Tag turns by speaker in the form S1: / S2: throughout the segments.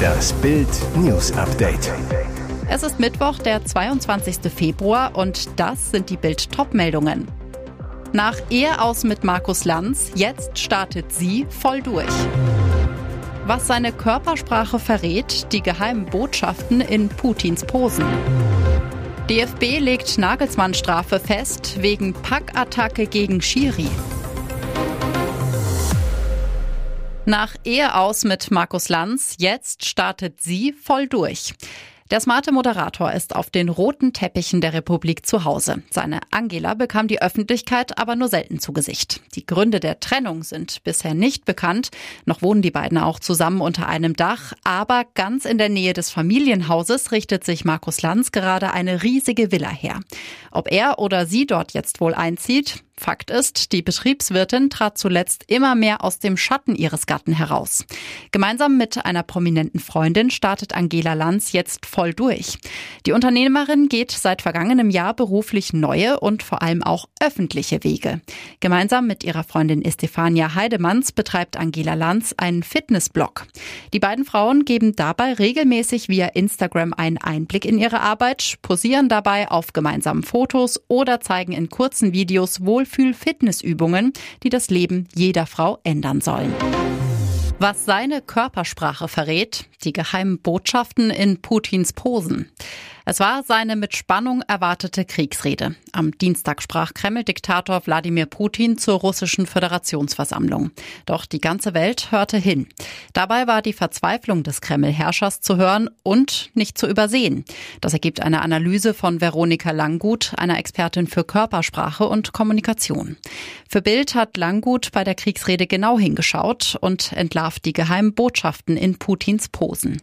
S1: Das Bild News Update.
S2: Es ist Mittwoch, der 22. Februar und das sind die Bild Topmeldungen. Nach Ehe aus mit Markus Lanz, jetzt startet sie voll durch. Was seine Körpersprache verrät, die geheimen Botschaften in Putins Posen. DFB legt Nagelsmann Strafe fest wegen Packattacke gegen Schiri. Nach Ehe aus mit Markus Lanz, jetzt startet sie voll durch. Der smarte Moderator ist auf den roten Teppichen der Republik zu Hause. Seine Angela bekam die Öffentlichkeit aber nur selten zu Gesicht. Die Gründe der Trennung sind bisher nicht bekannt. Noch wohnen die beiden auch zusammen unter einem Dach. Aber ganz in der Nähe des Familienhauses richtet sich Markus Lanz gerade eine riesige Villa her. Ob er oder sie dort jetzt wohl einzieht, Fakt ist, die Betriebswirtin trat zuletzt immer mehr aus dem Schatten ihres Gatten heraus. Gemeinsam mit einer prominenten Freundin startet Angela Lanz jetzt voll durch. Die Unternehmerin geht seit vergangenem Jahr beruflich neue und vor allem auch öffentliche Wege. Gemeinsam mit ihrer Freundin Estefania Heidemanns betreibt Angela Lanz einen Fitnessblog. Die beiden Frauen geben dabei regelmäßig via Instagram einen Einblick in ihre Arbeit, posieren dabei auf gemeinsamen Fotos oder zeigen in kurzen Videos wohl Wohlfühl-Fitnessübungen, die das Leben jeder Frau ändern sollen. Was seine Körpersprache verrät, die geheimen Botschaften in Putins Posen. Es war seine mit Spannung erwartete Kriegsrede. Am Dienstag sprach Kreml-Diktator Wladimir Putin zur russischen Föderationsversammlung. Doch die ganze Welt hörte hin. Dabei war die Verzweiflung des Kreml-Herrschers zu hören und nicht zu übersehen. Das ergibt eine Analyse von Veronika Langgut, einer Expertin für Körpersprache und Kommunikation. Für Bild hat Langgut bei der Kriegsrede genau hingeschaut und entlarvt die geheimen Botschaften in Putins Posen.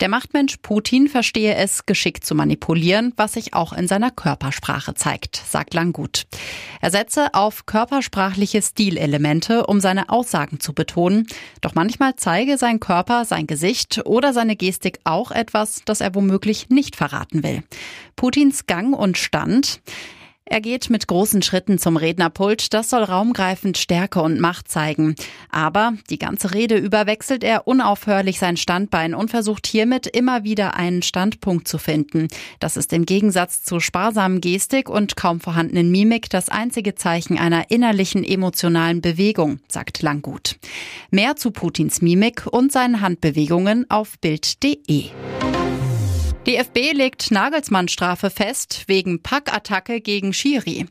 S2: Der Machtmensch Putin verstehe es, geschickt zu manipulieren, was sich auch in seiner Körpersprache zeigt, sagt Langgut. Er setze auf körpersprachliche Stilelemente, um seine Aussagen zu betonen. Doch manchmal zeige sein Körper, sein Gesicht oder seine Gestik auch etwas, das er womöglich nicht verraten will. Putins Gang und Stand. Er geht mit großen Schritten zum Rednerpult. Das soll raumgreifend Stärke und Macht zeigen. Aber die ganze Rede über wechselt er unaufhörlich sein Standbein und versucht hiermit immer wieder einen Standpunkt zu finden. Das ist im Gegensatz zu sparsamen Gestik und kaum vorhandenen Mimik das einzige Zeichen einer innerlichen emotionalen Bewegung, sagt Langgut. Mehr zu Putins Mimik und seinen Handbewegungen auf Bild.de. DFB legt Nagelsmann Strafe fest wegen Packattacke gegen Schiri.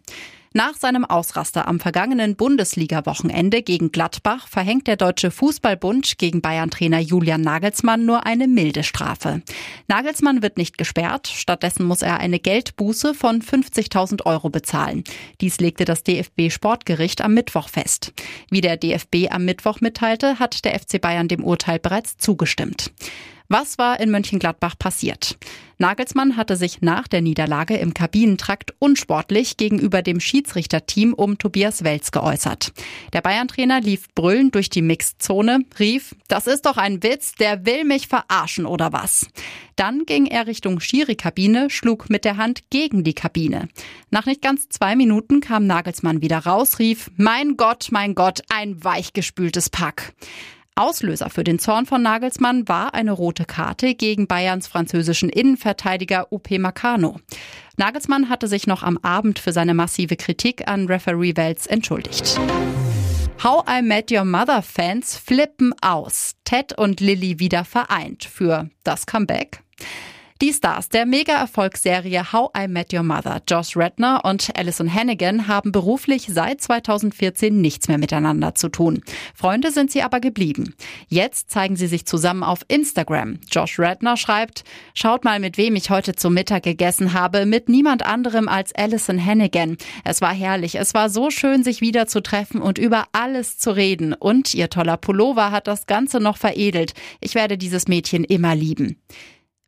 S2: Nach seinem Ausraster am vergangenen Bundesliga-Wochenende gegen Gladbach verhängt der Deutsche Fußballbund gegen Bayern-Trainer Julian Nagelsmann nur eine milde Strafe. Nagelsmann wird nicht gesperrt, stattdessen muss er eine Geldbuße von 50.000 Euro bezahlen. Dies legte das DFB-Sportgericht am Mittwoch fest. Wie der DFB am Mittwoch mitteilte, hat der FC Bayern dem Urteil bereits zugestimmt. Was war in Mönchengladbach passiert? Nagelsmann hatte sich nach der Niederlage im Kabinentrakt unsportlich gegenüber dem Schiedsrichterteam um Tobias Welz geäußert. Der Bayern-Trainer lief brüllend durch die Mixzone, rief, das ist doch ein Witz, der will mich verarschen oder was? Dann ging er Richtung Schiri-Kabine, schlug mit der Hand gegen die Kabine. Nach nicht ganz zwei Minuten kam Nagelsmann wieder raus, rief, mein Gott, mein Gott, ein weichgespültes Pack. Auslöser für den Zorn von Nagelsmann war eine rote Karte gegen Bayerns französischen Innenverteidiger Upe Makano. Nagelsmann hatte sich noch am Abend für seine massive Kritik an Referee Welz entschuldigt. How I Met Your Mother Fans flippen aus. Ted und Lilly wieder vereint für das Comeback. Die Stars der Mega-Erfolgsserie How I Met Your Mother, Josh Redner und Alison Hannigan, haben beruflich seit 2014 nichts mehr miteinander zu tun. Freunde sind sie aber geblieben. Jetzt zeigen sie sich zusammen auf Instagram. Josh Redner schreibt, schaut mal, mit wem ich heute zum Mittag gegessen habe, mit niemand anderem als Alison Hannigan. Es war herrlich, es war so schön, sich wieder zu treffen und über alles zu reden. Und ihr toller Pullover hat das Ganze noch veredelt. Ich werde dieses Mädchen immer lieben.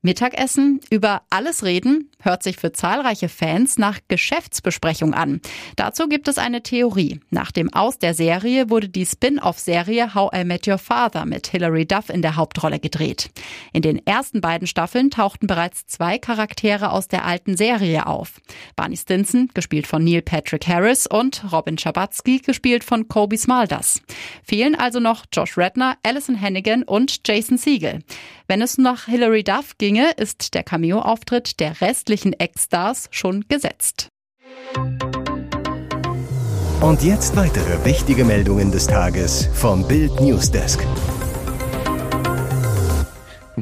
S2: Mittagessen, über alles reden, hört sich für zahlreiche Fans nach Geschäftsbesprechung an. Dazu gibt es eine Theorie. Nach dem Aus der Serie wurde die Spin-off-Serie How I Met Your Father mit Hilary Duff in der Hauptrolle gedreht. In den ersten beiden Staffeln tauchten bereits zwei Charaktere aus der alten Serie auf. Barney Stinson, gespielt von Neil Patrick Harris, und Robin Schabatsky, gespielt von Kobe Smulders. Fehlen also noch Josh Redner, Alison Hannigan und Jason Siegel. Wenn es nach Hilary Duff ginge, ist der Cameo-Auftritt der restlichen Ex-Stars schon gesetzt.
S1: Und jetzt weitere wichtige Meldungen des Tages vom Bild Newsdesk.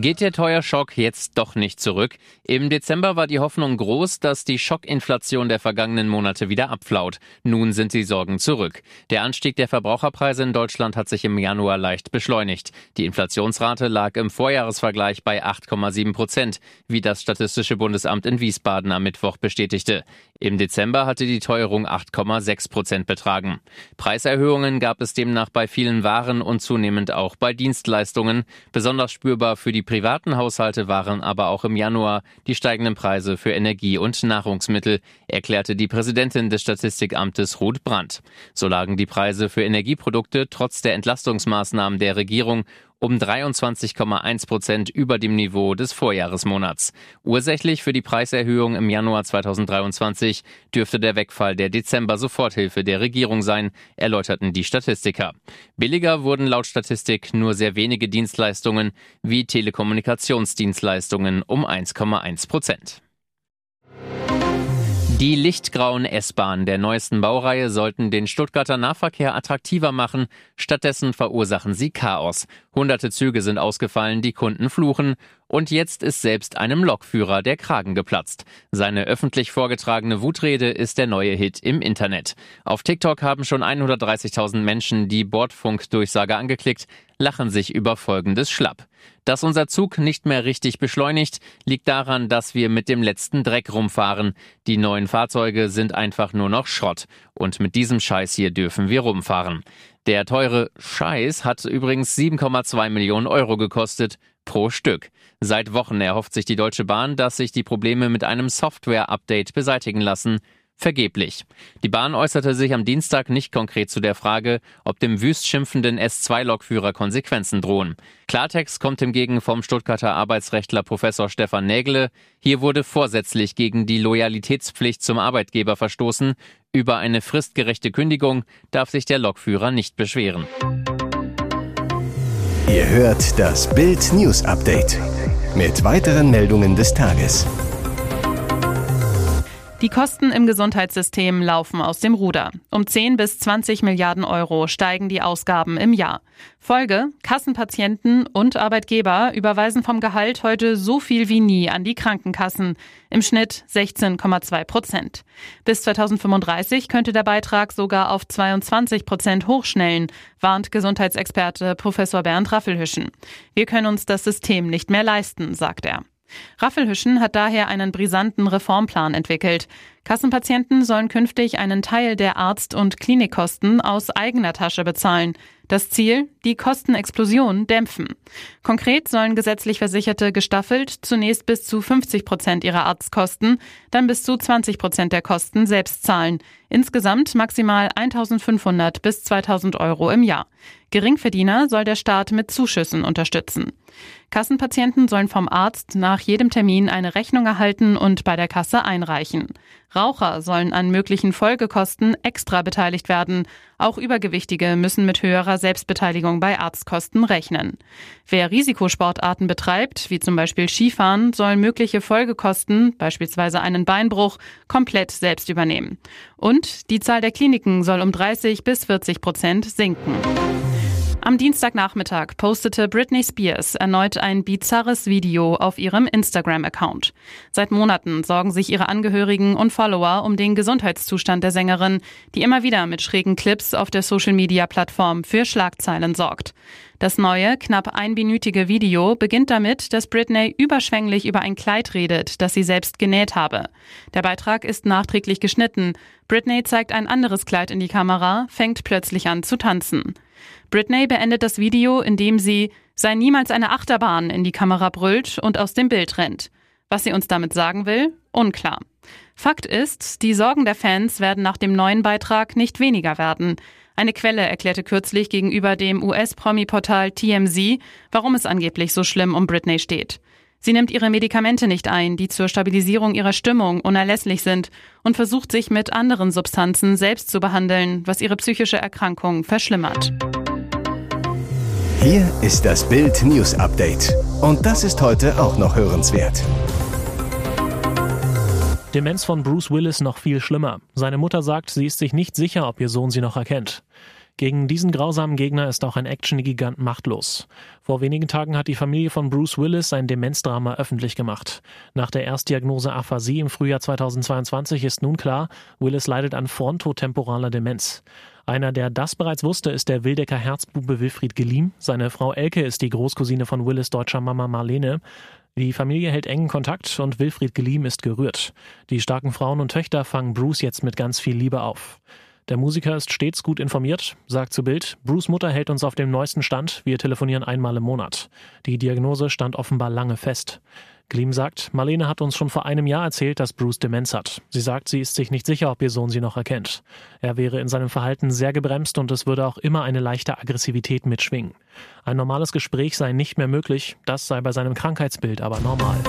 S3: Geht der Teuerschock jetzt doch nicht zurück? Im Dezember war die Hoffnung groß, dass die Schockinflation der vergangenen Monate wieder abflaut. Nun sind die Sorgen zurück. Der Anstieg der Verbraucherpreise in Deutschland hat sich im Januar leicht beschleunigt. Die Inflationsrate lag im Vorjahresvergleich bei 8,7 Prozent, wie das Statistische Bundesamt in Wiesbaden am Mittwoch bestätigte. Im Dezember hatte die Teuerung 8,6 Prozent betragen. Preiserhöhungen gab es demnach bei vielen Waren und zunehmend auch bei Dienstleistungen. Besonders spürbar für die privaten Haushalte waren aber auch im Januar die steigenden Preise für Energie und Nahrungsmittel, erklärte die Präsidentin des Statistikamtes Ruth Brandt. So lagen die Preise für Energieprodukte trotz der Entlastungsmaßnahmen der Regierung um 23,1 Prozent über dem Niveau des Vorjahresmonats. Ursächlich für die Preiserhöhung im Januar 2023 dürfte der Wegfall der Dezember-Soforthilfe der Regierung sein, erläuterten die Statistiker. Billiger wurden laut Statistik nur sehr wenige Dienstleistungen wie Telekommunikationsdienstleistungen um 1,1 Prozent. Die lichtgrauen S-Bahnen der neuesten Baureihe sollten den Stuttgarter Nahverkehr attraktiver machen. Stattdessen verursachen sie Chaos. Hunderte Züge sind ausgefallen, die Kunden fluchen. Und jetzt ist selbst einem Lokführer der Kragen geplatzt. Seine öffentlich vorgetragene Wutrede ist der neue Hit im Internet. Auf TikTok haben schon 130.000 Menschen die Bordfunkdurchsage angeklickt lachen sich über folgendes Schlapp. Dass unser Zug nicht mehr richtig beschleunigt, liegt daran, dass wir mit dem letzten Dreck rumfahren. Die neuen Fahrzeuge sind einfach nur noch Schrott. Und mit diesem Scheiß hier dürfen wir rumfahren. Der teure Scheiß hat übrigens 7,2 Millionen Euro gekostet pro Stück. Seit Wochen erhofft sich die Deutsche Bahn, dass sich die Probleme mit einem Software-Update beseitigen lassen. Vergeblich. Die Bahn äußerte sich am Dienstag nicht konkret zu der Frage, ob dem wüst schimpfenden S2-Lokführer Konsequenzen drohen. Klartext kommt hingegen vom Stuttgarter Arbeitsrechtler Professor Stefan Nägle. Hier wurde vorsätzlich gegen die Loyalitätspflicht zum Arbeitgeber verstoßen. Über eine fristgerechte Kündigung darf sich der Lokführer nicht beschweren.
S1: Ihr hört das Bild News Update mit weiteren Meldungen des Tages.
S4: Die Kosten im Gesundheitssystem laufen aus dem Ruder. Um 10 bis 20 Milliarden Euro steigen die Ausgaben im Jahr. Folge, Kassenpatienten und Arbeitgeber überweisen vom Gehalt heute so viel wie nie an die Krankenkassen. Im Schnitt 16,2 Prozent. Bis 2035 könnte der Beitrag sogar auf 22 Prozent hochschnellen, warnt Gesundheitsexperte Professor Bernd Raffelhüschen. Wir können uns das System nicht mehr leisten, sagt er. Raffelhüschen hat daher einen brisanten Reformplan entwickelt. Kassenpatienten sollen künftig einen Teil der Arzt- und Klinikkosten aus eigener Tasche bezahlen. Das Ziel? Die Kostenexplosion dämpfen. Konkret sollen gesetzlich Versicherte gestaffelt zunächst bis zu 50 Prozent ihrer Arztkosten, dann bis zu 20 Prozent der Kosten selbst zahlen. Insgesamt maximal 1500 bis 2000 Euro im Jahr. Geringverdiener soll der Staat mit Zuschüssen unterstützen. Kassenpatienten sollen vom Arzt nach jedem Termin eine Rechnung erhalten und bei der Kasse einreichen. Raucher sollen an möglichen Folgekosten extra beteiligt werden. Auch Übergewichtige müssen mit höherer Selbstbeteiligung bei Arztkosten rechnen. Wer Risikosportarten betreibt, wie zum Beispiel Skifahren, soll mögliche Folgekosten, beispielsweise einen Beinbruch, komplett selbst übernehmen. Und die Zahl der Kliniken soll um 30 bis 40 Prozent sinken. Am Dienstagnachmittag postete Britney Spears erneut ein bizarres Video auf ihrem Instagram-Account. Seit Monaten sorgen sich ihre Angehörigen und Follower um den Gesundheitszustand der Sängerin, die immer wieder mit schrägen Clips auf der Social-Media-Plattform für Schlagzeilen sorgt. Das neue, knapp einminütige Video beginnt damit, dass Britney überschwänglich über ein Kleid redet, das sie selbst genäht habe. Der Beitrag ist nachträglich geschnitten. Britney zeigt ein anderes Kleid in die Kamera, fängt plötzlich an zu tanzen. Britney beendet das Video, indem sie sei niemals eine Achterbahn, in die Kamera brüllt und aus dem Bild rennt. Was sie uns damit sagen will, unklar. Fakt ist, die Sorgen der Fans werden nach dem neuen Beitrag nicht weniger werden. Eine Quelle erklärte kürzlich gegenüber dem US-Promi-Portal TMZ, warum es angeblich so schlimm um Britney steht. Sie nimmt ihre Medikamente nicht ein, die zur Stabilisierung ihrer Stimmung unerlässlich sind, und versucht sich mit anderen Substanzen selbst zu behandeln, was ihre psychische Erkrankung verschlimmert.
S1: Hier ist das Bild News Update. Und das ist heute auch noch hörenswert.
S5: Demenz von Bruce Willis noch viel schlimmer. Seine Mutter sagt, sie ist sich nicht sicher, ob ihr Sohn sie noch erkennt. Gegen diesen grausamen Gegner ist auch ein Action-Gigant machtlos. Vor wenigen Tagen hat die Familie von Bruce Willis sein Demenzdrama öffentlich gemacht. Nach der Erstdiagnose Aphasie im Frühjahr 2022 ist nun klar, Willis leidet an frontotemporaler Demenz. Einer, der das bereits wusste, ist der Wildecker Herzbube Wilfried Geliem. Seine Frau Elke ist die Großcousine von Willis deutscher Mama Marlene. Die Familie hält engen Kontakt und Wilfried Geliem ist gerührt. Die starken Frauen und Töchter fangen Bruce jetzt mit ganz viel Liebe auf. Der Musiker ist stets gut informiert, sagt zu Bild, Bruce Mutter hält uns auf dem neuesten Stand, wir telefonieren einmal im Monat. Die Diagnose stand offenbar lange fest. Gleam sagt, Marlene hat uns schon vor einem Jahr erzählt, dass Bruce Demenz hat. Sie sagt, sie ist sich nicht sicher, ob ihr Sohn sie noch erkennt. Er wäre in seinem Verhalten sehr gebremst und es würde auch immer eine leichte Aggressivität mitschwingen. Ein normales Gespräch sei nicht mehr möglich, das sei bei seinem Krankheitsbild aber normal.